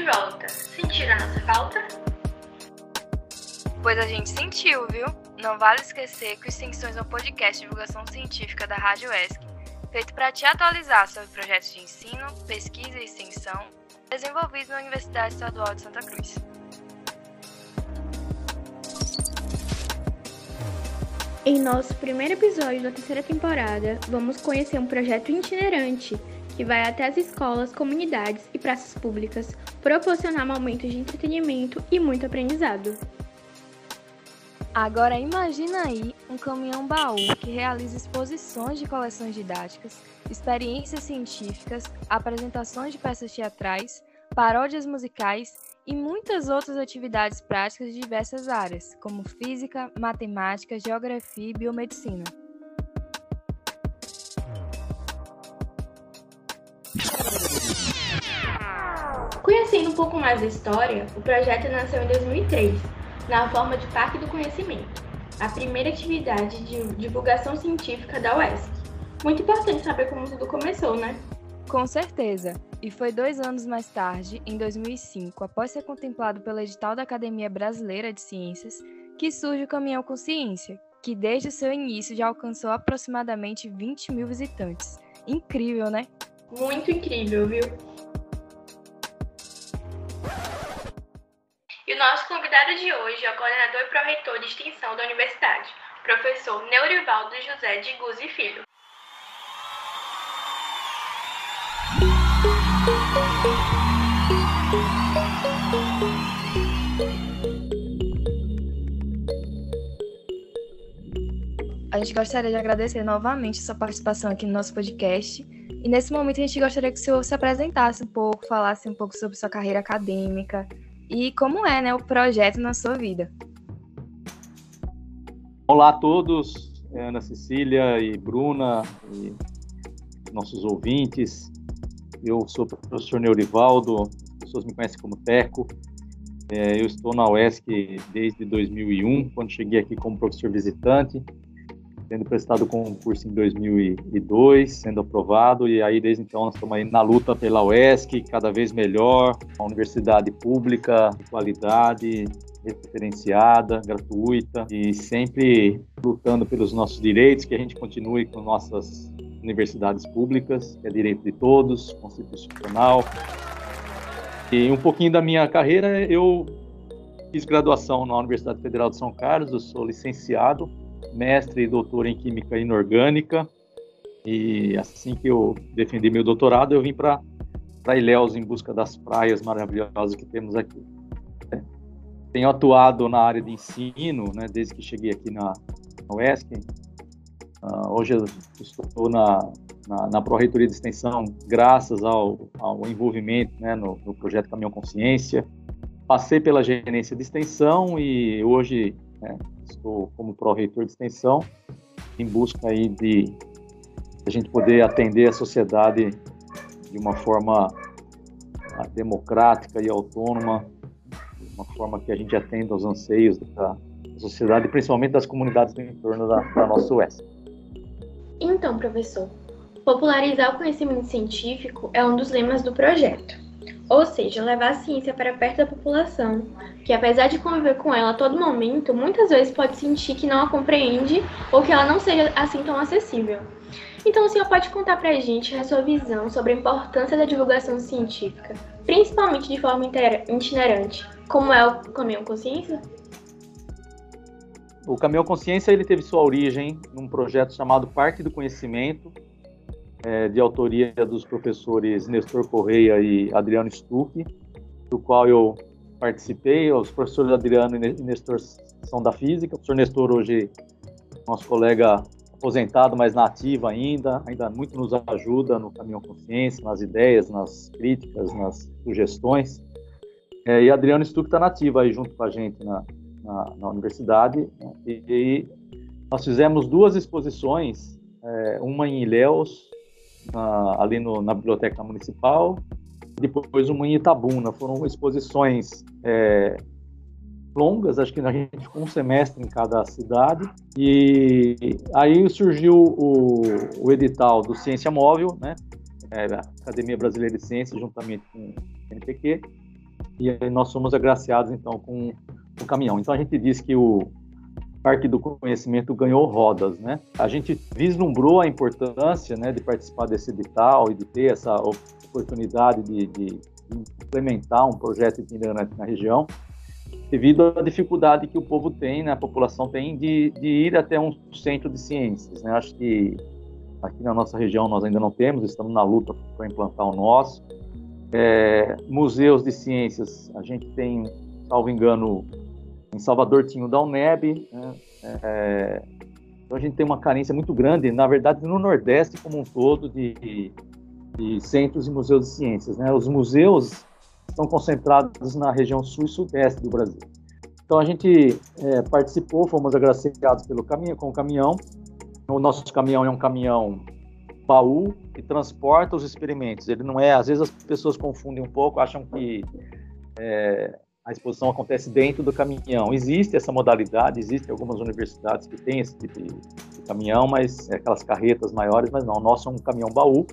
de volta. Sentiram a nossa falta? Pois a gente sentiu, viu? Não vale esquecer que o Extensões é um podcast de divulgação científica da Rádio ESC, feito para te atualizar sobre projetos de ensino, pesquisa e extensão desenvolvidos na Universidade Estadual de Santa Cruz. Em nosso primeiro episódio da terceira temporada, vamos conhecer um projeto itinerante que vai até as escolas, comunidades e praças públicas, proporcionar momentos de entretenimento e muito aprendizado. Agora imagina aí um caminhão baú que realiza exposições de coleções didáticas, experiências científicas, apresentações de peças teatrais, paródias musicais e muitas outras atividades práticas de diversas áreas, como física, matemática, geografia e biomedicina. Conhecendo um pouco mais da história, o projeto nasceu em 2003, na forma de Parque do Conhecimento, a primeira atividade de divulgação científica da UESC. Muito importante saber como tudo começou, né? Com certeza. E foi dois anos mais tarde, em 2005, após ser contemplado pelo edital da Academia Brasileira de Ciências, que surge o Caminhão Consciência, que desde o seu início já alcançou aproximadamente 20 mil visitantes. Incrível, né? Muito incrível, viu? Nosso convidado de hoje é o coordenador e pró-reitor de extensão da universidade, professor Neurivaldo José de Guzzi Filho. A gente gostaria de agradecer novamente sua participação aqui no nosso podcast. E nesse momento a gente gostaria que o senhor se apresentasse um pouco, falasse um pouco sobre sua carreira acadêmica e como é né, o projeto na sua vida. Olá a todos, Ana Cecília e Bruna e nossos ouvintes. Eu sou o professor Neurivaldo, as pessoas me conhecem como Teco. É, eu estou na UESC desde 2001, quando cheguei aqui como professor visitante tendo prestado o concurso em 2002, sendo aprovado, e aí desde então nós estamos aí na luta pela UESC, cada vez melhor, uma universidade pública de qualidade, referenciada, gratuita, e sempre lutando pelos nossos direitos, que a gente continue com nossas universidades públicas, que é direito de todos, constitucional. E um pouquinho da minha carreira, eu fiz graduação na Universidade Federal de São Carlos, eu sou licenciado mestre e doutor em Química Inorgânica. E assim que eu defendi meu doutorado, eu vim para Ilhéus em busca das praias maravilhosas que temos aqui. Tenho atuado na área de ensino, né, desde que cheguei aqui na, na UESC. Uh, hoje eu estou na, na, na Pró-Reitoria de Extensão, graças ao, ao envolvimento né, no, no projeto Caminhão Consciência. Passei pela gerência de extensão e hoje né, estou como pró-reitor de extensão, em busca aí de a gente poder atender a sociedade de uma forma ah, democrática e autônoma, de uma forma que a gente atenda aos anseios da sociedade, principalmente das comunidades do entorno da, da nossa UES. Então, professor, popularizar o conhecimento científico é um dos lemas do projeto ou seja, levar a ciência para perto da população, que apesar de conviver com ela a todo momento, muitas vezes pode sentir que não a compreende ou que ela não seja assim tão acessível. Então, o senhor pode contar para a gente a sua visão sobre a importância da divulgação científica, principalmente de forma itinerante, como é o Caminhão Consciência? O Caminhão Consciência ele teve sua origem num projeto chamado Parque do Conhecimento, é, de autoria dos professores Nestor Correia e Adriano Stuck, do qual eu participei. Os professores Adriano e Nestor são da física. O professor Nestor hoje nosso colega aposentado, mas nativo ainda, ainda muito nos ajuda no caminho consciência, nas ideias, nas críticas, nas sugestões. É, e Adriano Stuck está nativo aí junto com a gente na, na, na universidade. Né? E, e, nós fizemos duas exposições, é, uma em Ilhéus na, ali no, na Biblioteca Municipal, depois uma em Itabuna. Foram exposições é, longas, acho que a gente ficou um semestre em cada cidade. E aí surgiu o, o edital do Ciência Móvel, né? É, Academia Brasileira de Ciências, juntamente com o NPq. e nós somos agraciados então com o caminhão. Então a gente diz que o Parque do Conhecimento ganhou rodas, né? A gente vislumbrou a importância, né, de participar desse edital e de ter essa oportunidade de, de implementar um projeto itinerante na região, devido à dificuldade que o povo tem, né, a população tem de, de ir até um centro de ciências, né? Acho que aqui na nossa região nós ainda não temos, estamos na luta para implantar o nosso. É, museus de ciências, a gente tem, salvo engano, em Salvador tinha o da UNEB, né? é, então a gente tem uma carência muito grande, na verdade, no Nordeste como um todo, de, de centros e museus de ciências. Né? Os museus estão concentrados na região sul e sudeste do Brasil. Então a gente é, participou, fomos agraciados pelo caminho, com o caminhão. O nosso caminhão é um caminhão baú que transporta os experimentos. Ele não é, às vezes as pessoas confundem um pouco, acham que é, a exposição acontece dentro do caminhão. Existe essa modalidade, existem algumas universidades que têm esse tipo de, caminhão, mas é aquelas carretas maiores, mas não. O nosso é um caminhão baú,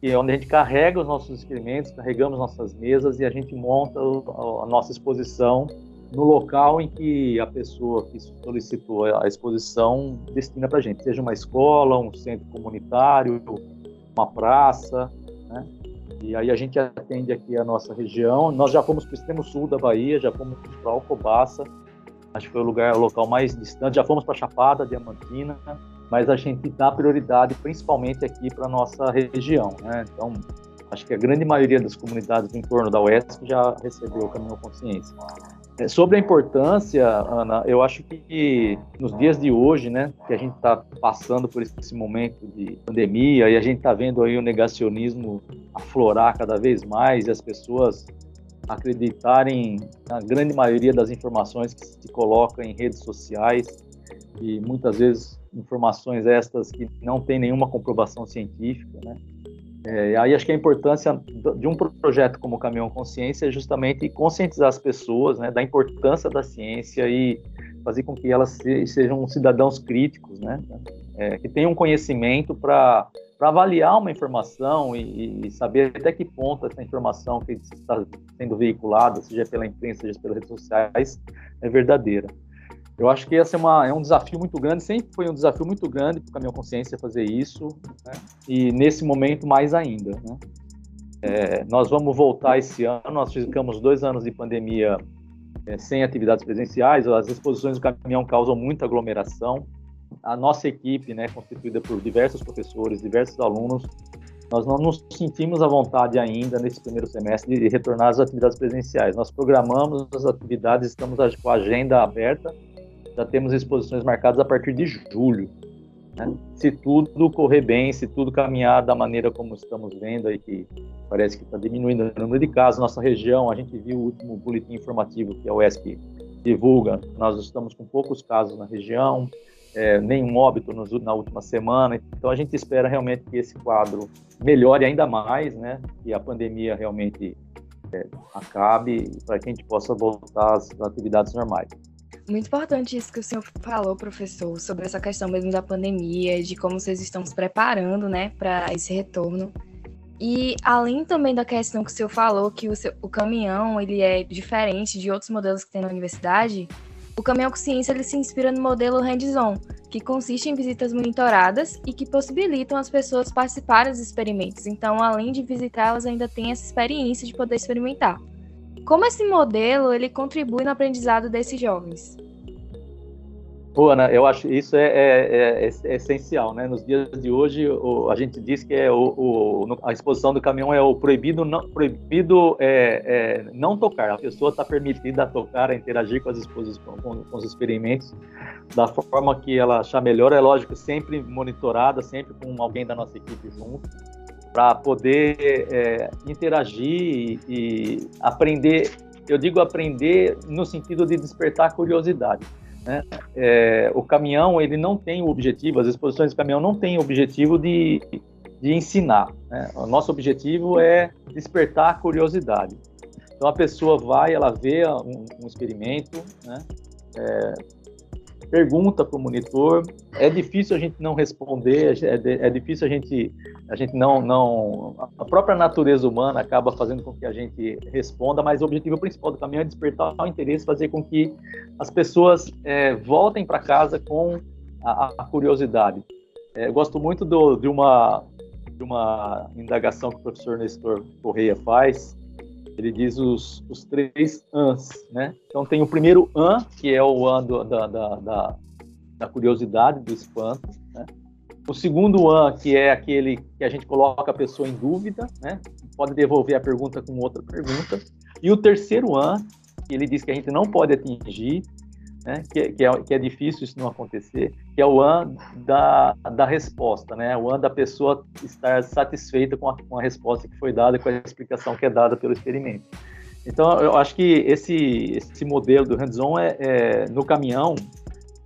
que é onde a gente carrega os nossos experimentos, carregamos nossas mesas e a gente monta a nossa exposição no local em que a pessoa que solicitou a exposição destina para a gente, seja uma escola, um centro comunitário, uma praça? E aí a gente atende aqui a nossa região. Nós já fomos para o extremo sul da Bahia, já fomos para Alcobaça, acho que foi o lugar, o local mais distante. Já fomos para Chapada, Diamantina, mas a gente dá prioridade principalmente aqui para nossa região, né? Então, acho que a grande maioria das comunidades do entorno da UESC já recebeu o Caminho Consciência. É, sobre a importância, Ana, eu acho que nos dias de hoje, né, que a gente está passando por esse momento de pandemia e a gente está vendo aí o negacionismo aflorar cada vez mais e as pessoas acreditarem na grande maioria das informações que se colocam em redes sociais e muitas vezes informações estas que não têm nenhuma comprovação científica, né? É, aí acho que a importância de um projeto como o Caminhão Consciência é justamente conscientizar as pessoas né, da importância da ciência e fazer com que elas sejam cidadãos críticos, né, é, que tenham conhecimento para avaliar uma informação e, e, saber até que ponto essa informação que está sendo veiculada, seja pela imprensa, seja pelas redes sociais, é verdadeira. Eu acho que esse é, uma, é um desafio muito grande, sempre foi um desafio muito grande para a Caminhão Consciência fazer isso, né? e nesse momento mais ainda. Né? É, nós vamos voltar esse ano, nós ficamos dois anos de pandemia é, sem atividades presenciais, as exposições do caminhão causam muita aglomeração. A nossa equipe, né, constituída por diversos professores, diversos alunos, nós não nos sentimos à vontade ainda nesse primeiro semestre de retornar às atividades presenciais. Nós programamos as atividades, estamos com a agenda aberta já temos exposições marcadas a partir de julho. Né? Se tudo correr bem, se tudo caminhar da maneira como estamos vendo aí, que parece que está diminuindo o número de casos, nossa região, a gente viu o último boletim informativo que a UESP divulga, nós estamos com poucos casos na região, é, nenhum óbito nos, na última semana, então a gente espera realmente que esse quadro melhore ainda mais, né, que a pandemia realmente é, acabe para que a gente possa voltar às atividades normais. Muito importante isso que o senhor falou, professor, sobre essa questão mesmo da pandemia, de como vocês estão se preparando, né, para esse retorno. E além também da questão que o senhor falou, que o, seu, o caminhão ele é diferente de outros modelos que tem na universidade, o caminhão com ciência ele se inspira no modelo hands-on, que consiste em visitas monitoradas e que possibilitam as pessoas participarem dos experimentos. Então, além de visitar, elas ainda têm essa experiência de poder experimentar. Como esse modelo ele contribui no aprendizado desses jovens? Ana, eu acho isso é, é, é, é, essencial, né? Nos dias de hoje, o, a gente diz que é o, o, a exposição do caminhão é o proibido não, proibido é, é não tocar. A pessoa está permitida a tocar, a interagir com as exposições, com, com, os experimentos da forma que ela achar melhor. É lógico, sempre monitorada, sempre com alguém da nossa equipe junto para poder é, interagir e, e, aprender. Eu digo aprender no sentido de despertar curiosidade. Né? É, o caminhão ele não tem o objetivo, as exposições de caminhão não têm o objetivo de, de ensinar. Né? O nosso objetivo é despertar curiosidade. Então a pessoa vai, ela vê um, um experimento, né? É, pergunta para o monitor. É difícil a gente não responder, é, é, difícil a gente, a gente não, não. A própria natureza humana acaba fazendo com que a gente responda, mas o objetivo principal do caminho é despertar o interesse, fazer com que as pessoas é, voltem para casa com a, a curiosidade. É, eu gosto muito do, de, uma, de uma indagação que o professor Nestor Correia faz, ele diz os, os três ans, né? Então tem o primeiro an, que é o an do, da, da, da, da, curiosidade, do espanto, né? O segundo an, que é aquele que a gente coloca a pessoa em dúvida, né? Pode devolver a pergunta com outra pergunta. E o terceiro an, que ele diz que a gente não pode atingir, né? Que, que, é, que é difícil isso não acontecer, que é o an da, da resposta, né? O an da pessoa estar satisfeita com a, com a resposta que foi dada, com a explicação que é dada pelo experimento. Então, eu acho que esse, esse modelo do hands-on é, é, no caminhão,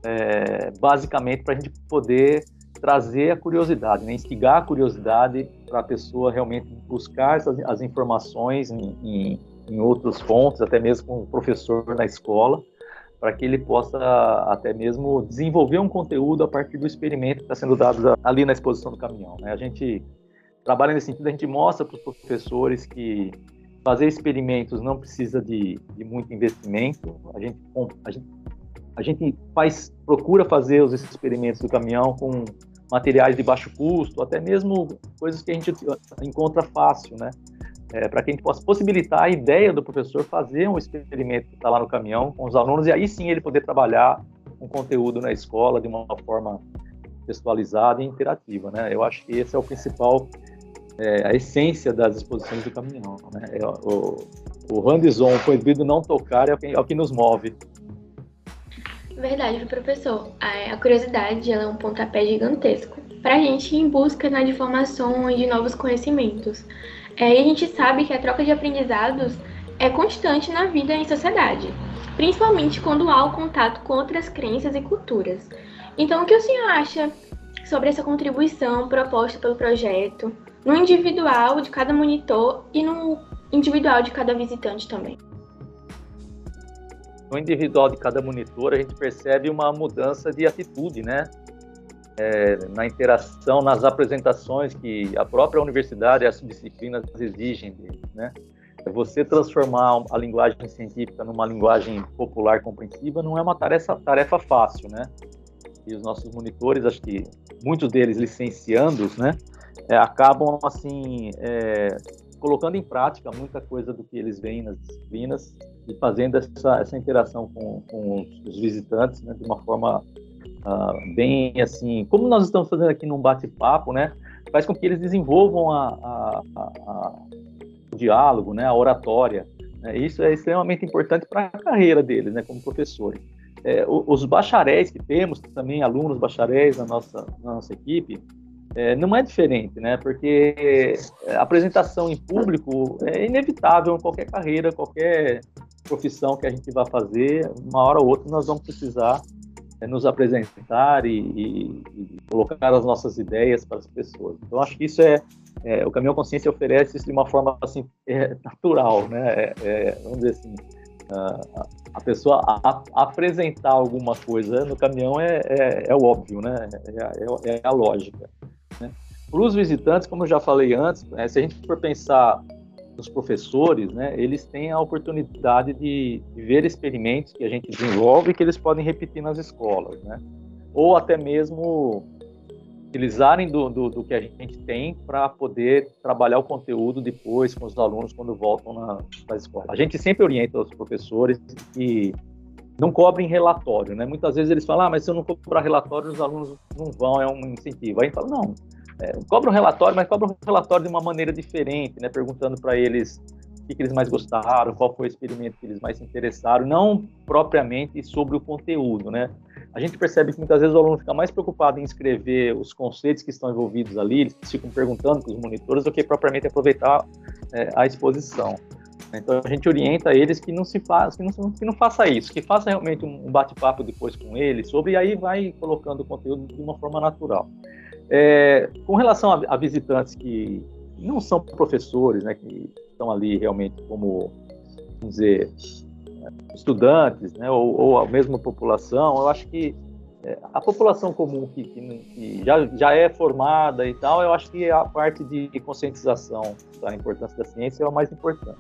é, basicamente para a gente poder trazer a curiosidade, né? instigar a curiosidade para a pessoa realmente buscar as, as informações em, em, em outros fontes, até mesmo com o professor na escola, para que ele possa até mesmo desenvolver um conteúdo a partir do experimento que está sendo dado ali na exposição do caminhão. Né? A gente trabalha nesse sentido, a gente mostra para os professores que fazer experimentos não precisa de, de muito investimento. A gente, a gente, a gente faz, procura fazer os experimentos do caminhão com materiais de baixo custo, até mesmo coisas que a gente encontra fácil, né? É, para que a gente possa possibilitar a ideia do professor fazer um experimento que está lá no caminhão com os alunos e aí sim ele poder trabalhar um conteúdo na escola de uma forma textualizada e interativa, né? Eu acho que esse é o principal, é, a essência das exposições do caminhão, né? É, o, o hands-on, proibido não tocar, é o, que, é o que nos move. Verdade, professor. A, curiosidade é um pontapé gigantesco para a gente ir em busca né, de informações, de novos conhecimentos. É, e a gente sabe que a troca de aprendizados é constante na vida em sociedade, principalmente quando há o contato com outras crenças e culturas. Então, o que o senhor acha sobre essa contribuição proposta pelo projeto, no individual de cada monitor e no individual de cada visitante também? No individual de cada monitor, a gente percebe uma mudança de atitude, né? É, na interação, nas apresentações que a própria universidade e as disciplinas exigem dele, né? É você transformar a linguagem científica numa linguagem popular compreensiva não é uma tarefa, tarefa fácil, né? E os nossos monitores, acho que muitos deles licenciandos, né, é, acabam assim é, colocando em prática muita coisa do que eles veem nas disciplinas e fazendo essa, essa interação com, com os visitantes né, de uma forma uh, bem assim, como nós estamos fazendo aqui num bate-papo, né? Faz com que eles desenvolvam a, a, a, o diálogo, né? A oratória. Né? Isso é extremamente importante para a carreira deles, né? Como professores. É, os bacharéis que temos, também alunos bacharéis na nossa, na nossa equipe, é, não é diferente, né? Porque a apresentação em público é inevitável em qualquer carreira, qualquer profissão que a gente vá fazer, uma hora ou outra nós vamos precisar é nos apresentar e, e, e, colocar as nossas ideias para as pessoas. Então, acho que isso é, é o Caminhão Consciência oferece isso de uma forma assim é, natural, né? É, é vamos dizer assim, a, a pessoa a, a apresentar alguma coisa no caminhão é, é, é o óbvio, né? É, a lógica. Né? Para os visitantes, como eu já falei antes, se a gente for pensar os professores, né, eles têm a oportunidade de, ver experimentos que a gente desenvolve e que eles podem repetir nas escolas, né? Ou até mesmo utilizarem do, do, do que a gente tem para poder trabalhar o conteúdo depois com os alunos quando voltam na, na escola. A gente sempre orienta os professores que não cobrem relatório, né? Muitas vezes eles falam, ah, mas se eu não cobrar relatório, os alunos não vão, é um incentivo. Aí fala, não, é, cobra um relatório, mas cobra um relatório de uma maneira diferente, né? Perguntando para eles o que, que, eles mais gostaram, qual foi o experimento que eles mais se interessaram, não propriamente sobre o conteúdo, né? A gente percebe que muitas vezes o aluno fica mais preocupado em escrever os conceitos que estão envolvidos ali, eles ficam perguntando para os monitores do que propriamente aproveitar é, a exposição. Então a gente orienta eles que não se faz, que não, que não faça isso, que faça realmente um bate-papo depois com eles sobre e aí vai colocando o conteúdo de uma forma natural. É, com relação a, a, visitantes que não são professores, né, que estão ali realmente como, vamos dizer, estudantes, né, ou, ou a mesma população, eu acho que é, a população comum que, que, que, já, já é formada e tal, eu acho que a parte de conscientização da importância da ciência é o mais importante.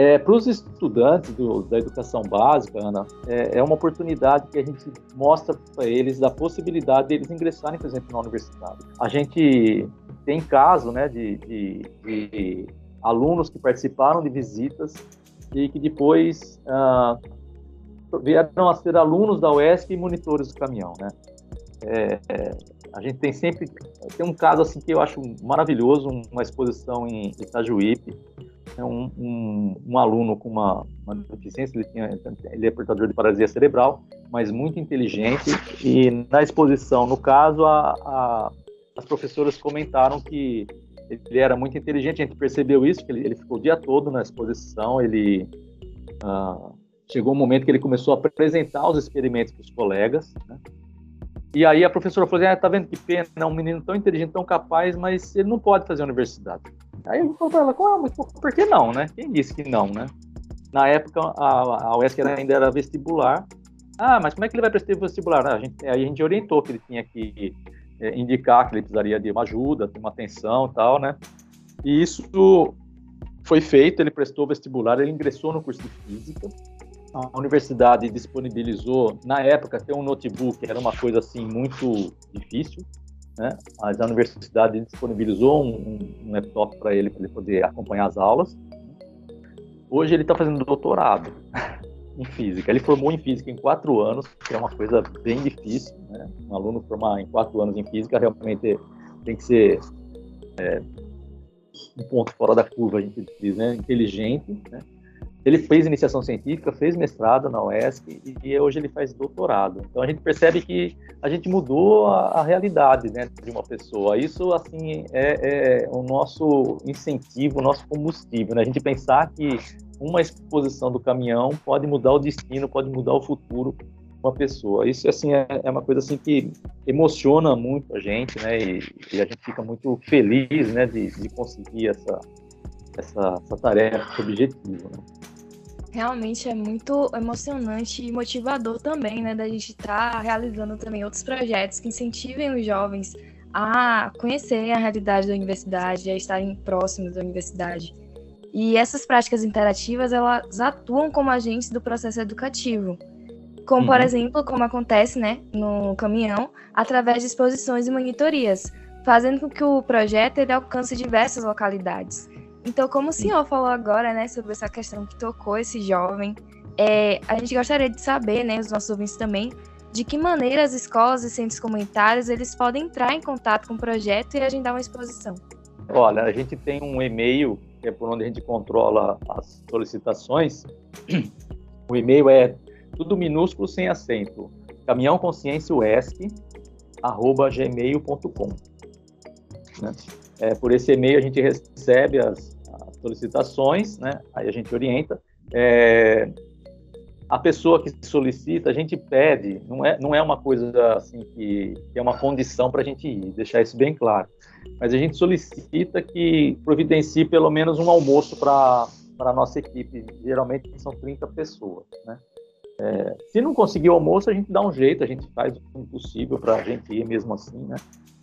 É, para os estudantes do, da educação básica, Ana, é, é, uma oportunidade que a gente mostra para eles da possibilidade deles ingressarem, por exemplo, na universidade. A gente tem caso né, de, de, de alunos que participaram de visitas e que depois ah, vieram a ser alunos da UESC e monitores do caminhão, né? É, é, a gente tem sempre tem um caso assim que eu acho maravilhoso, uma exposição em Itajuípe, é um, um, um, aluno com uma, uma deficiência, ele, tinha, ele é portador de paralisia cerebral, mas muito inteligente e na exposição, no caso, a, a, as professoras comentaram que ele era muito inteligente, a gente percebeu isso, que ele, ele ficou o dia todo na exposição, ele uh, chegou um momento que ele começou a apresentar os experimentos para os colegas, né? E aí a professora falou assim, ah, tá vendo que pena, é um menino tão inteligente, tão capaz, mas ele não pode fazer universidade. Aí eu falei para ela, ah, mas por que não, né? Quem disse que não, né? Na época, a, a UESC ainda era vestibular. Ah, mas como é que ele vai prestar vestibular? Ah, a gente, aí a gente orientou que ele tinha que é, indicar que ele precisaria de uma ajuda, de uma atenção e tal, né? E isso foi feito, ele prestou vestibular, ele ingressou no curso de Física, a universidade disponibilizou, na época, ter um notebook era uma coisa assim muito difícil, né? Mas a universidade disponibilizou um, um laptop para ele, para ele poder acompanhar as aulas. Hoje ele está fazendo doutorado em física. Ele formou em física em quatro anos, que é uma coisa bem difícil, né? Um aluno formar em quatro anos em física realmente tem que ser é, um ponto fora da curva, a gente diz, né? Inteligente, né? Ele fez iniciação científica, fez mestrado na UESC e, hoje ele faz doutorado. Então a gente percebe que a gente mudou a, a realidade né, de uma pessoa. Isso assim é, é, o nosso incentivo, o nosso combustível. Né? A gente pensar que uma exposição do caminhão pode mudar o destino, pode mudar o futuro de uma pessoa. Isso assim é, é uma coisa assim que emociona muito a gente, né? E, e a gente fica muito feliz, né, de, de conseguir essa essa, essa tarefa, esse objetivo. Né? Realmente é muito emocionante e motivador também, né, da gente estar tá realizando também outros projetos que incentivem os jovens a conhecerem a realidade da universidade, a estarem próximos da universidade. E essas práticas interativas, elas atuam como agentes do processo educativo. Como, por uhum. exemplo, como acontece né, no caminhão, através de exposições e monitorias, fazendo com que o projeto ele alcance diversas localidades. Então, como o senhor falou agora, né, sobre essa questão que tocou esse jovem, é, a gente gostaria de saber, né, os nossos ouvintes também, de que maneira as escolas e centros comunitários eles podem entrar em contato com o projeto e agendar uma exposição. Olha, a gente tem um e-mail que é por onde a gente controla as solicitações. O e-mail é tudo minúsculo sem acento. caminhãoconsciênciaesc@gmail.com. Né? É, por esse e-mail a gente recebe as, as, solicitações, né? Aí a gente orienta. É, a pessoa que solicita, a gente pede, não é, não é uma coisa assim que, que é uma condição para a gente ir, deixar isso bem claro. Mas a gente solicita que providencie pelo menos um almoço para a nossa equipe. Geralmente são 30 pessoas, né? É, se não conseguir o almoço, a gente dá um jeito, a gente faz o possível para a gente ir mesmo assim, né?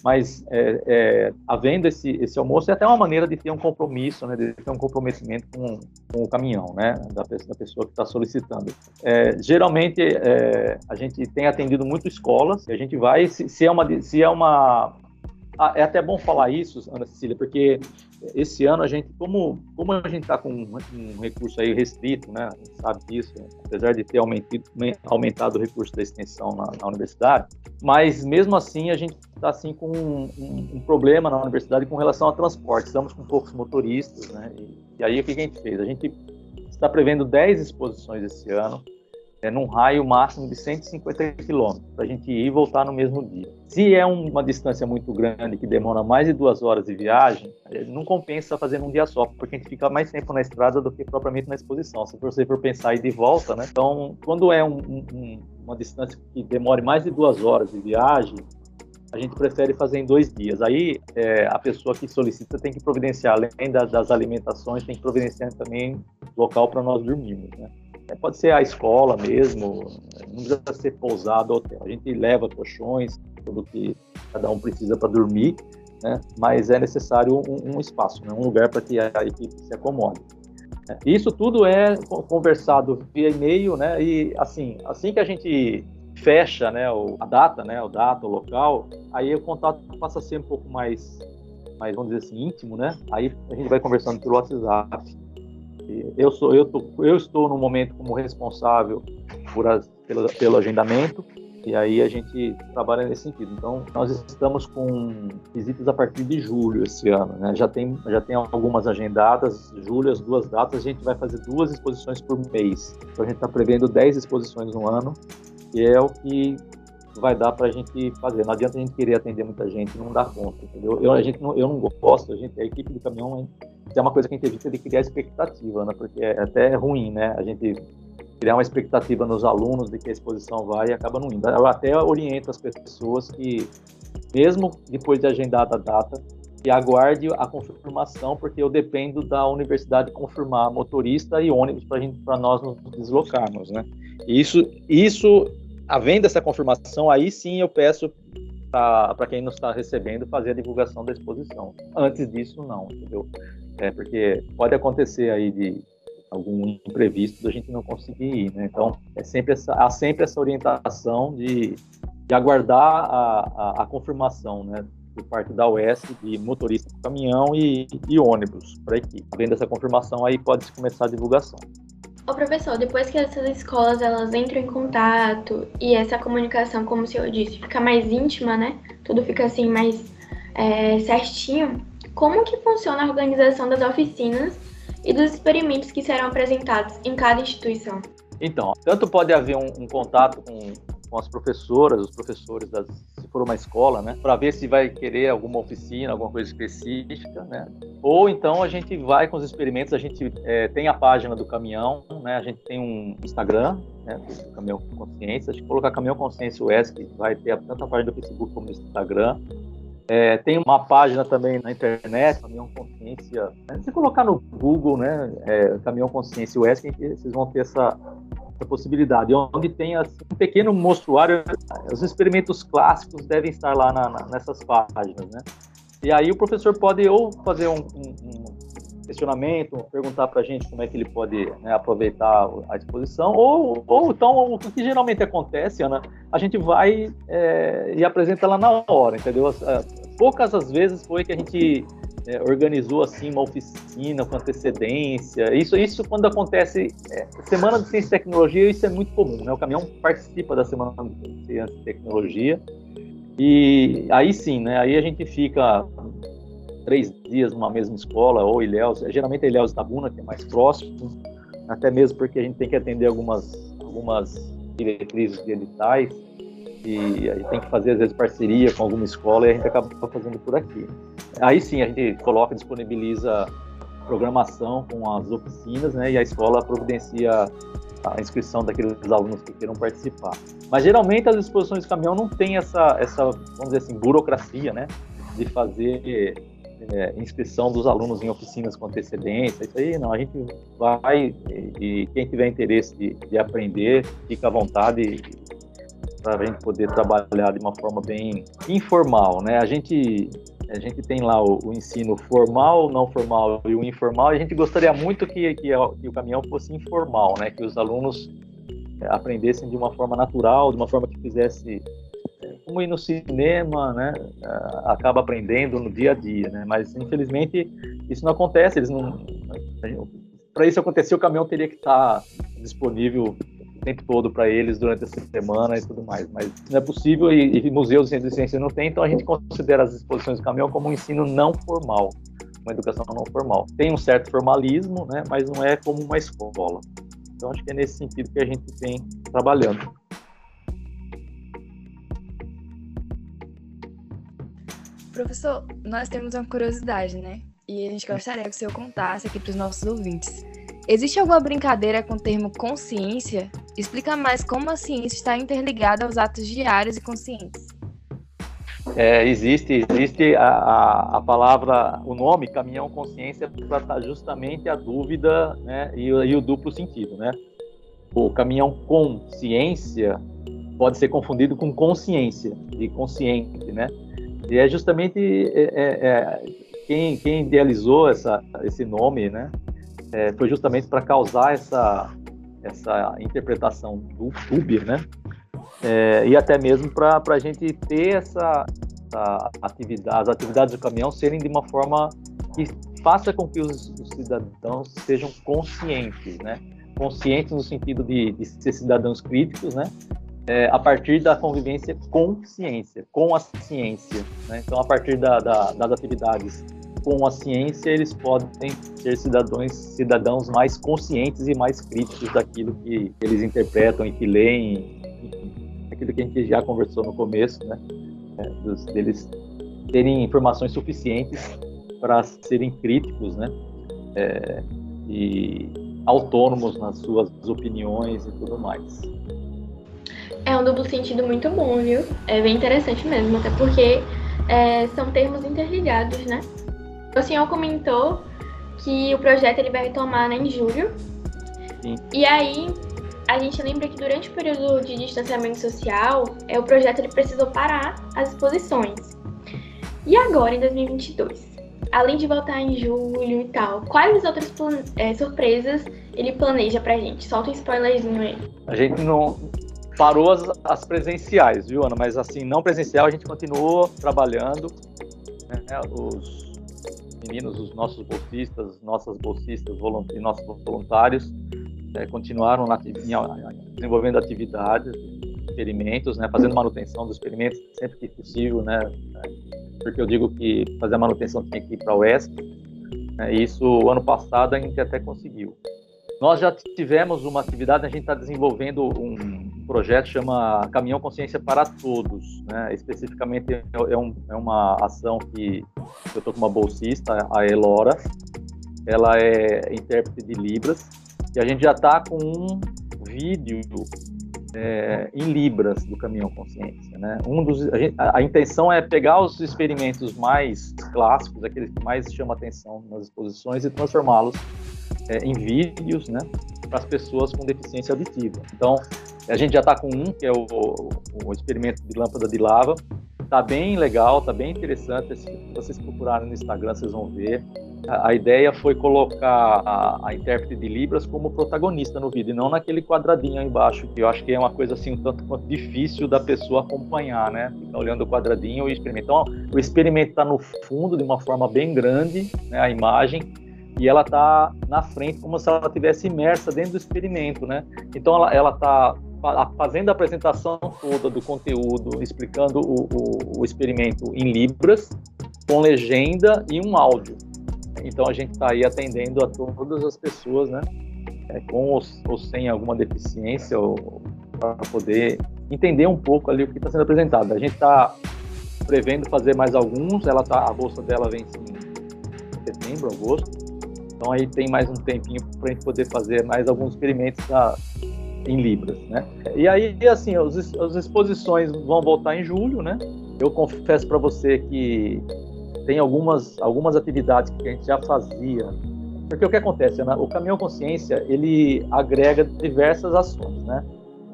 mas é, é, havendo esse, esse almoço é até uma maneira de ter um compromisso, né, de ter um comprometimento com, com o caminhão, né, da, da pessoa que está solicitando. É, geralmente é, a gente tem atendido muito escolas, e a gente vai se, se é uma se é uma ah, é até bom falar isso, Ana Cecília, porque esse ano a gente, como, como a gente está com um, recurso aí restrito, né, sabe disso, apesar de ter aumentado, aumentado o recurso da extensão na, na universidade, mas mesmo assim a gente está assim com um, um, um, problema na universidade com relação ao transporte. Estamos com poucos motoristas, né? E, e aí o que a gente fez? A gente está prevendo 10 exposições esse ano é, num raio máximo de 150 quilômetros, para a gente ir e voltar no mesmo dia. Se é uma distância muito grande, que demora mais de duas horas de viagem, é, não compensa fazer num dia só, porque a gente fica mais tempo na estrada do que propriamente na exposição. Se você for pensar ir de volta, né? Então, quando é um, um, uma distância que demore mais de duas horas de viagem, a gente prefere fazer em dois dias. Aí é, a pessoa que solicita tem que providenciar, além das, das alimentações, tem que providenciar também local para nós dormirmos, né? É, pode ser a escola mesmo, não precisa ser pousado hotel. A gente leva colchões, tudo que cada um precisa para dormir, né? mas é necessário um, um espaço, né? um lugar para que a equipe se acomode. Isso tudo é conversado via e-mail, né? E assim, assim que a gente fecha, né, a data, né, o data, o local, aí o contato passa a ser um pouco mais, mais vamos dizer assim, íntimo, né? Aí a gente vai conversando pelo WhatsApp. Eu sou, eu, tô, eu estou no momento como responsável por as, pelo, pelo agendamento e aí a gente trabalha nesse sentido. Então, nós estamos com visitas a partir de julho esse ano. Né? Já, tem, já tem algumas agendadas, julho, as duas datas, a gente vai fazer duas exposições por mês. Então, a gente está prevendo 10 exposições no ano, que é o que vai dar para a gente fazer. Não adianta a gente querer atender muita gente não dar conta, entendeu? Eu, a gente não, eu não gosto, a, gente, a equipe do caminhão é uma coisa que a gente evita de criar expectativa, né? Porque é até ruim, né? A gente criar uma expectativa nos alunos de que a exposição vai e acaba não indo. Eu até oriento as pessoas que, mesmo depois de agendada a data, que aguarde a confirmação, porque eu dependo da universidade confirmar motorista e ônibus para nós nos deslocarmos, né? Isso, isso, havendo essa confirmação, aí sim eu peço para quem nos está recebendo fazer a divulgação da exposição. Antes disso, não, entendeu? É, porque pode acontecer aí de algum imprevisto da gente não conseguir ir, né? Então, é sempre essa, há sempre essa orientação de, de aguardar a, a, a, confirmação, né? Por parte da UES de motorista caminhão e, e ônibus para a equipe. Vendo essa confirmação, aí pode-se começar a divulgação. Ô professor, depois que essas escolas elas entram em contato e essa comunicação, como o senhor disse, fica mais íntima, né? Tudo fica assim mais é, certinho. Como que funciona a organização das oficinas e dos experimentos que serão apresentados em cada instituição. Então, tanto pode haver um, um contato com, com, as professoras, os professores, das, se for uma escola, né, para ver se vai querer alguma oficina, alguma coisa específica, né, ou então a gente vai com os experimentos, a gente é, tem a página do caminhão, né, a gente tem um Instagram, né, do Caminhão Consciência, a gente colocar Caminhão Consciência UESC, vai ter tanto a página do Facebook como do Instagram, é, tem uma página também na internet, Caminhão Consciência. Né? Se colocar no Google, né, é, Caminhão Consciência UESC, vocês vão ter essa, essa possibilidade. Onde tem assim, um pequeno mostruário, os experimentos clássicos devem estar lá na, na, nessas páginas, né? E aí o professor pode ou fazer um, um, um questionamento, perguntar para a gente como é que ele pode né, aproveitar a exposição, ou, ou então o que geralmente acontece, Ana, a gente vai é, e apresenta lá na hora, entendeu? poucas as vezes foi que a gente é, organizou assim uma oficina com antecedência. Isso, isso quando acontece é, semana de ciência e tecnologia, isso é muito comum, né? O caminhão participa da semana de ciência e tecnologia e aí sim, né? Aí a gente fica três dias numa mesma escola ou Ilhéus, geralmente é Ilhéus da Buna que é mais próximo, até mesmo porque a gente tem que atender algumas algumas diretrizes editais e a gente tem que fazer, às vezes, parceria com alguma escola e a gente acaba fazendo por aqui. Aí sim, a gente coloca, disponibiliza programação com as oficinas, né, e a escola providencia a inscrição daqueles alunos que queiram participar. Mas geralmente as exposições de caminhão não tem essa, essa vamos dizer assim, burocracia, né, de fazer é, inscrição dos alunos em oficinas com antecedência, isso aí não, a gente vai e, e quem tiver interesse de, de aprender, fica à vontade para a gente poder trabalhar de uma forma bem informal, né? A gente a gente tem lá o, o, ensino formal, não formal e o informal. E a gente gostaria muito que, que, que, o caminhão fosse informal, né? Que os alunos é, aprendessem de uma forma natural, de uma forma que fizesse é, como ir no cinema, né? É, acaba aprendendo no dia a dia, né? Mas infelizmente isso não acontece. Eles não para isso acontecer, o caminhão teria que estar disponível tempo todo para eles durante essa semana e tudo mais. Mas não é possível e, e museus de ciência não tem, então a gente considera as exposições do caminhão como um ensino não formal, uma educação não formal. Tem um certo formalismo, né, mas não é como uma escola. Então acho que é nesse sentido que a gente vem trabalhando. Professor, nós temos uma curiosidade, né? E a gente gostaria que o senhor contasse aqui para os nossos ouvintes. Existe alguma brincadeira com o termo consciência? Explica mais como a ciência está interligada aos atos diários e conscientes. É, existe existe a, a, a, palavra, o nome caminhão consciência para justamente a dúvida né, e, e, o duplo sentido. Né? o caminhão consciência pode ser confundido com consciência e consciente, né? E é justamente é, é, é, quem, quem idealizou essa, esse nome, né? É, foi justamente para causar essa, essa interpretação do Uber, né? É, e até mesmo para a gente ter essa, essa, atividade, as atividades do caminhão serem de uma forma que faça com que os, os cidadãos sejam conscientes, né? Conscientes no sentido de, de ser cidadãos críticos, né? É, a partir da convivência com ciência, com a ciência. Né? Então, a partir da, da, das atividades com a ciência, eles podem ser cidadãos, cidadãos mais conscientes e mais críticos daquilo que eles interpretam e que leem, enfim, aquilo que a gente já conversou no começo, né? É, dos, deles terem informações suficientes para serem críticos, né? É, e autônomos nas suas opiniões e tudo mais. É um duplo sentido muito bom, viu? É bem interessante mesmo, até porque é, são termos interligados, né? O senhor comentou que o projeto ele vai retomar né, em julho. Sim. E aí, a gente lembra que durante o período de distanciamento social, é, o projeto ele precisou parar as exposições. E agora, em 2022? além de voltar em julho e tal, quais outras é, surpresas ele planeja pra gente? Solta um spoilerzinho aí. A gente não parou as, as, presenciais, viu, Ana? Mas assim, não presencial, a gente continuou trabalhando. Né? Os meninos, os nossos bolsistas, nossas bolsistas e nossos voluntários é, continuaram na, desenvolvendo atividades, experimentos, né? Fazendo manutenção dos experimentos sempre que possível, né? porque eu digo que fazer a manutenção tinha que ir para o oeste. Né, isso, ano passado, a gente até conseguiu. Nós já tivemos uma atividade, a gente está desenvolvendo um projeto chama Caminhão Consciência para Todos. Né? Especificamente, é, um, é uma ação que eu estou com uma bolsista, a Elora. Ela é intérprete de Libras. E a gente já está com um vídeo é, em libras do caminhão consciência. Né? Um dos, a, a, a, intenção é pegar os experimentos mais clássicos, aqueles que mais chamam atenção nas exposições, e transformá-los é, em vídeos né, para as pessoas com deficiência auditiva. Então, a gente já está com um, que é o, o, o experimento de lâmpada de lava, Tá bem legal, tá bem interessante. Se vocês procurarem no Instagram, vocês vão ver. A, a ideia foi colocar a, a, intérprete de Libras como protagonista no vídeo, e não naquele quadradinho aí embaixo, que eu acho que é uma coisa assim um tanto quanto difícil da pessoa acompanhar, né? Ficar olhando o quadradinho e experimentar. Então, o experimento está no fundo de uma forma bem grande, né, a imagem, e ela está na frente como se ela estivesse imersa dentro do experimento, né? Então ela, ela tá fazendo a apresentação toda do conteúdo, explicando o, o, o experimento em libras, com legenda e um áudio. Então a gente está aí atendendo a todas as pessoas, né? É, com ou, ou, sem alguma deficiência, para poder entender um pouco ali o que está sendo apresentado. A gente está prevendo fazer mais alguns. Ela tá, a bolsa dela vem em setembro, agosto. Então aí tem mais um tempinho para a gente poder fazer mais alguns experimentos da, em libras, né? E aí, assim, os, as exposições vão voltar em julho, né? Eu confesso para você que tem algumas, algumas atividades que a gente já fazia, porque o que acontece, né? o caminhão consciência ele agrega diversas ações, né?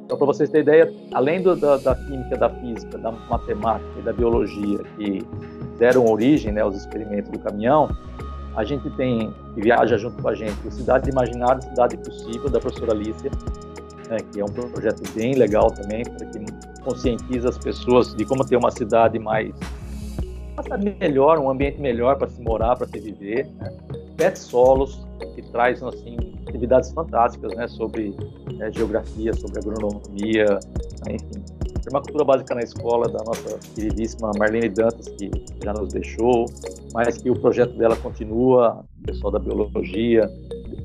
Então, para vocês terem ideia, além do, da, da, química, da física, da matemática e da biologia que deram origem né, aos experimentos do caminhão, a gente tem, que viaja junto com a gente, o Cidade Imaginária, Cidade Possível, da professora Alicia, né, que é um projeto bem legal também, para que conscientiza as pessoas de como ter uma cidade mais melhor, um ambiente melhor para se morar, para se viver. Né? Pet Solos, que traz assim, atividades fantásticas né, sobre né, geografia, sobre agronomia, né, enfim. Permacultura básica na escola da nossa queridíssima Marlene Dantas, que já nos deixou, mas que o projeto dela continua, o pessoal da biologia,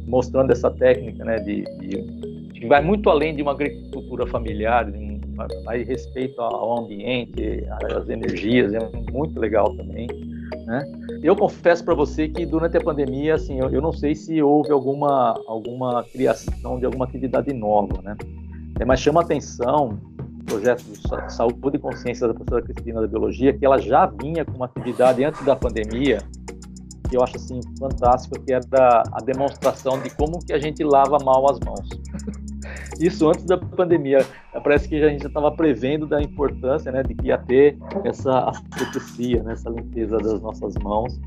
mostrando essa técnica né, de, de que vai muito além de uma agricultura familiar, vai respeito ao ambiente, às energias, é muito legal também. Né? Eu confesso para você que durante a pandemia, assim, eu, eu, não sei se houve alguma alguma criação de alguma atividade nova, né? É, mas chama atenção o projeto de saúde e consciência da professora Cristina da biologia que ela já vinha com uma atividade antes da pandemia que eu acho assim fantástico, que é da a demonstração de como que a gente lava mal as mãos. Isso antes da pandemia. Parece que a gente já estava prevendo da importância, né, de que ia ter essa asepsia, né, essa limpeza das nossas mãos.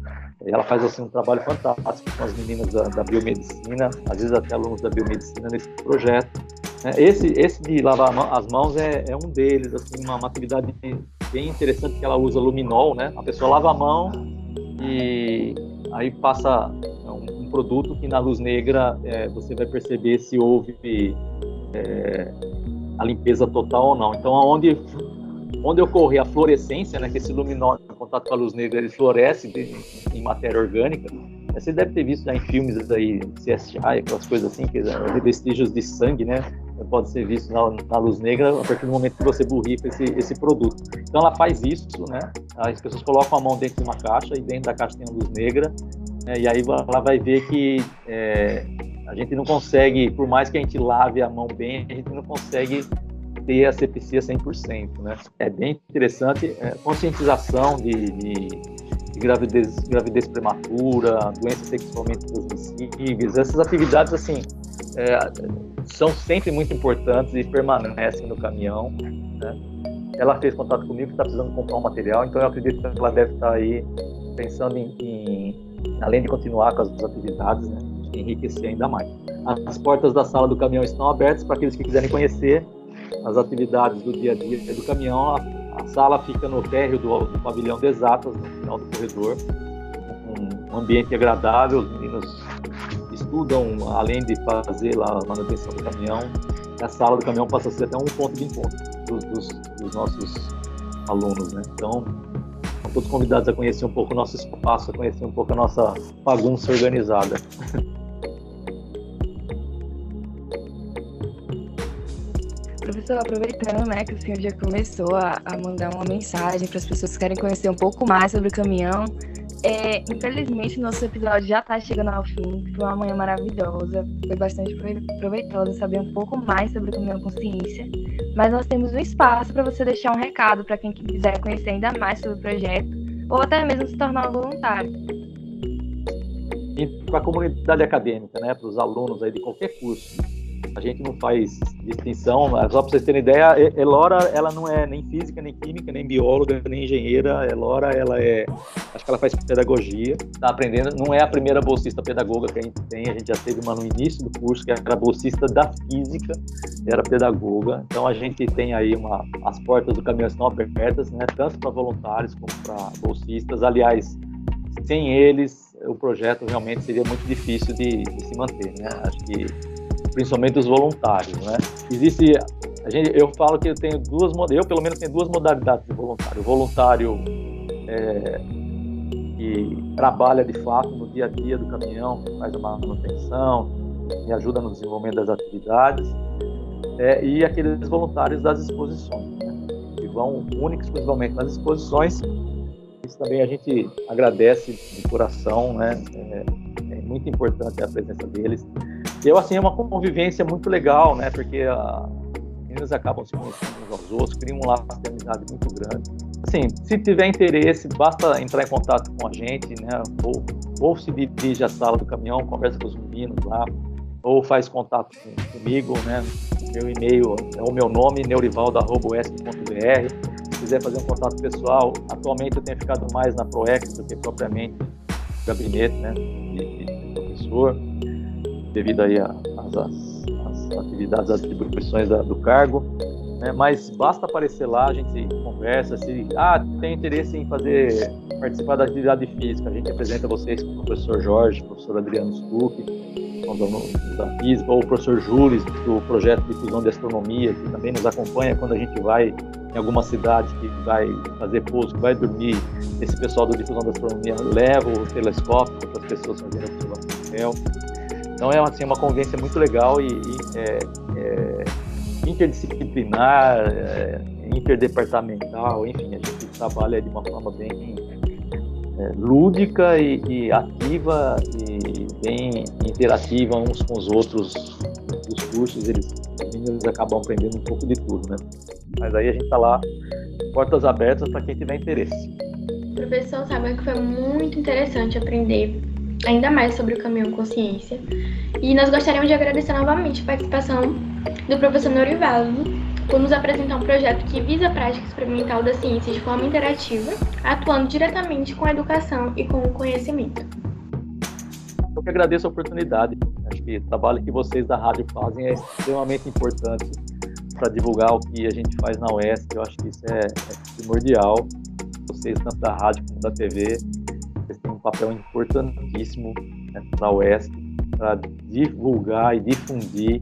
Ela faz assim um trabalho fantástico com as meninas da, da biomedicina, às vezes até alunos da biomedicina nesse projeto. Né. Esse, esse de lavar as mãos é, é um deles, assim, uma, uma atividade bem interessante que ela usa luminol, né? A pessoa lava a mão e aí passa um, um produto que na luz negra é, você vai perceber se houve é, a limpeza total ou não. Então, onde onde ocorre a fluorescência, né, que esse luminol em contato com a luz negra ele floresce de, em matéria orgânica. Você deve ter visto já em filmes aí, CSI, aquelas coisas assim, que é, vestígios de sangue, né? pode ser visto na, na, luz negra a partir do momento que você borrifa esse, esse produto. Então ela faz isso, né? As pessoas colocam a mão dentro de uma caixa e dentro da caixa tem a luz negra, né? e aí ela vai ver que é, a gente não consegue, por mais que a gente lave a mão bem, a gente não consegue ter a sepsia 100%, né? É bem interessante, é, conscientização de, de, de gravidez, gravidez prematura, doenças sexualmente transmissíveis, essas atividades assim é, são sempre muito importantes e permanecem no caminhão. Né? Ela fez contato comigo, está precisando comprar um material, então eu acredito que ela deve estar tá aí pensando em, em além de continuar com as atividades, né, enriquecer ainda mais. As portas da sala do caminhão estão abertas para aqueles que quiserem conhecer as atividades do dia a dia do caminhão. A, sala fica no térreo do, do pavilhão de exatas, no final do corredor. Um, ambiente agradável, os meninos estudam, além de fazer lá a manutenção do caminhão, a sala do caminhão passa a ser até um ponto de encontro dos, dos, dos nossos alunos, né? Então, todos convidados a conhecer um pouco o nosso espaço, a conhecer um pouco a nossa bagunça organizada. Professor, aproveitando né, que o senhor já começou a, a mandar uma mensagem para as pessoas que querem conhecer um pouco mais sobre o caminhão, é, infelizmente, nosso episódio já está chegando ao fim. Foi uma manhã maravilhosa. Foi bastante proveitosa saber um pouco mais sobre o caminhão consciência. Mas nós temos um espaço para você deixar um recado para quem quiser conhecer ainda mais sobre o projeto ou até mesmo se tornar um voluntário. E para a comunidade acadêmica, né, para os alunos aí de qualquer curso a gente não faz distinção, só para vocês terem ideia, Elora, ela não é nem física, nem química, nem bióloga, nem engenheira. Elora, ela é, acho que ela faz pedagogia, está aprendendo, não é a primeira bolsista pedagoga que a gente tem, a gente já teve uma no início do curso, que era bolsista da física, era pedagoga. Então a gente tem aí uma, as portas do caminhão estão abertas, né, tanto para voluntários como para bolsistas. Aliás, sem eles, o projeto realmente seria muito difícil de, de se manter, né? Acho que principalmente os voluntários, né? Existe, a gente, eu falo que eu tenho duas, eu pelo menos tenho duas modalidades de voluntário. O voluntário é, que trabalha de fato no dia a dia do caminhão, faz uma manutenção, me ajuda no desenvolvimento das atividades, é, e aqueles voluntários das exposições, né? que vão única exclusivamente nas exposições. Isso também a gente agradece de coração, né? É, é muito importante a presença deles. Eu, assim, é uma convivência muito legal, né? Porque as meninas acabam se conhecendo uns aos outros, criam um laço de amizade muito grande. Assim, se tiver interesse, basta entrar em contato com a gente, né? Ou, ou se dirige à sala do caminhão, conversa com os meninos lá, ou faz contato com, comigo, né? Meu e-mail é o meu nome, neurivaldo.esp.br. Se quiser fazer um contato pessoal, atualmente eu tenho ficado mais na ProEx do que propriamente no gabinete, né? De, de professor devido aí às atividades, às atribuições da, do cargo. Né? Mas basta aparecer lá, a gente conversa. Se ah, tem interesse em fazer participar da atividade física, a gente apresenta vocês com o professor Jorge, o professor Adriano Stuck, da física, ou o professor Júlio, do projeto de fusão de astronomia, que também nos acompanha quando a gente vai em alguma cidade que vai fazer pouso, que vai dormir. Esse pessoal do difusão da astronomia leva o telescópio para as pessoas fazerem observação do céu. Então é assim, uma convivência muito legal e, e é, é, interdisciplinar, é, interdepartamental, enfim, a gente trabalha de uma forma bem é, lúdica e, e, ativa e bem interativa uns com os outros. Os cursos, eles, meninos acabam aprendendo um pouco de tudo, né? Mas aí a gente está lá, portas abertas para quem tiver interesse. Professor, sabe que foi muito interessante aprender ainda mais sobre o caminhão consciência. E nós gostaríamos de agradecer novamente a participação do professor Norivaldo por nos apresentar um projeto que visa a prática experimental da ciência de forma interativa, atuando diretamente com a educação e com o conhecimento. Eu que agradeço a oportunidade. Acho que o trabalho que vocês da rádio fazem é extremamente importante para divulgar o que a gente faz na UESC. Eu acho que isso é, é primordial. Vocês, tanto da rádio como da TV, papel importantíssimo né, para a para divulgar e difundir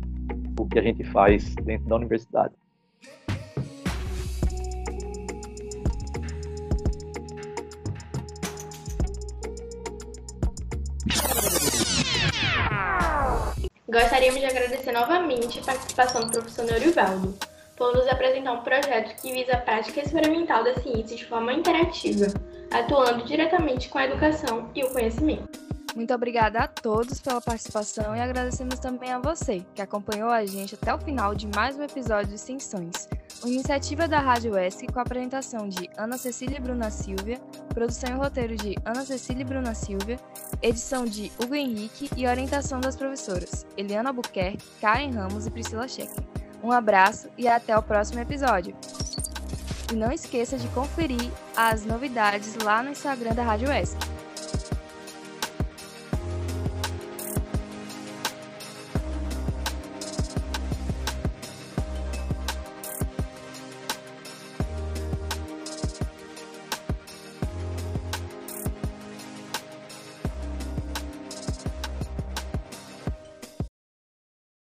o que a gente faz dentro da universidade. Gostaríamos de agradecer novamente a participação do professor Neurivaldo por nos apresentar um projeto que visa a prática experimental da ciência de forma interativa, atuando diretamente com a educação e o conhecimento. Muito obrigada a todos pela participação e agradecemos também a você, que acompanhou a gente até o final de mais um episódio de Extensões, uma iniciativa da Rádio ESC com a apresentação de Ana Cecília e Bruna Silvia, produção e roteiro de Ana Cecília e Bruna Silvia, edição de Hugo Henrique e orientação das professoras Eliana Buquerque, Karen Ramos e Priscila Scheck. Um abraço e até o próximo episódio. E não esqueça de conferir as novidades lá no Instagram da Rádio ESC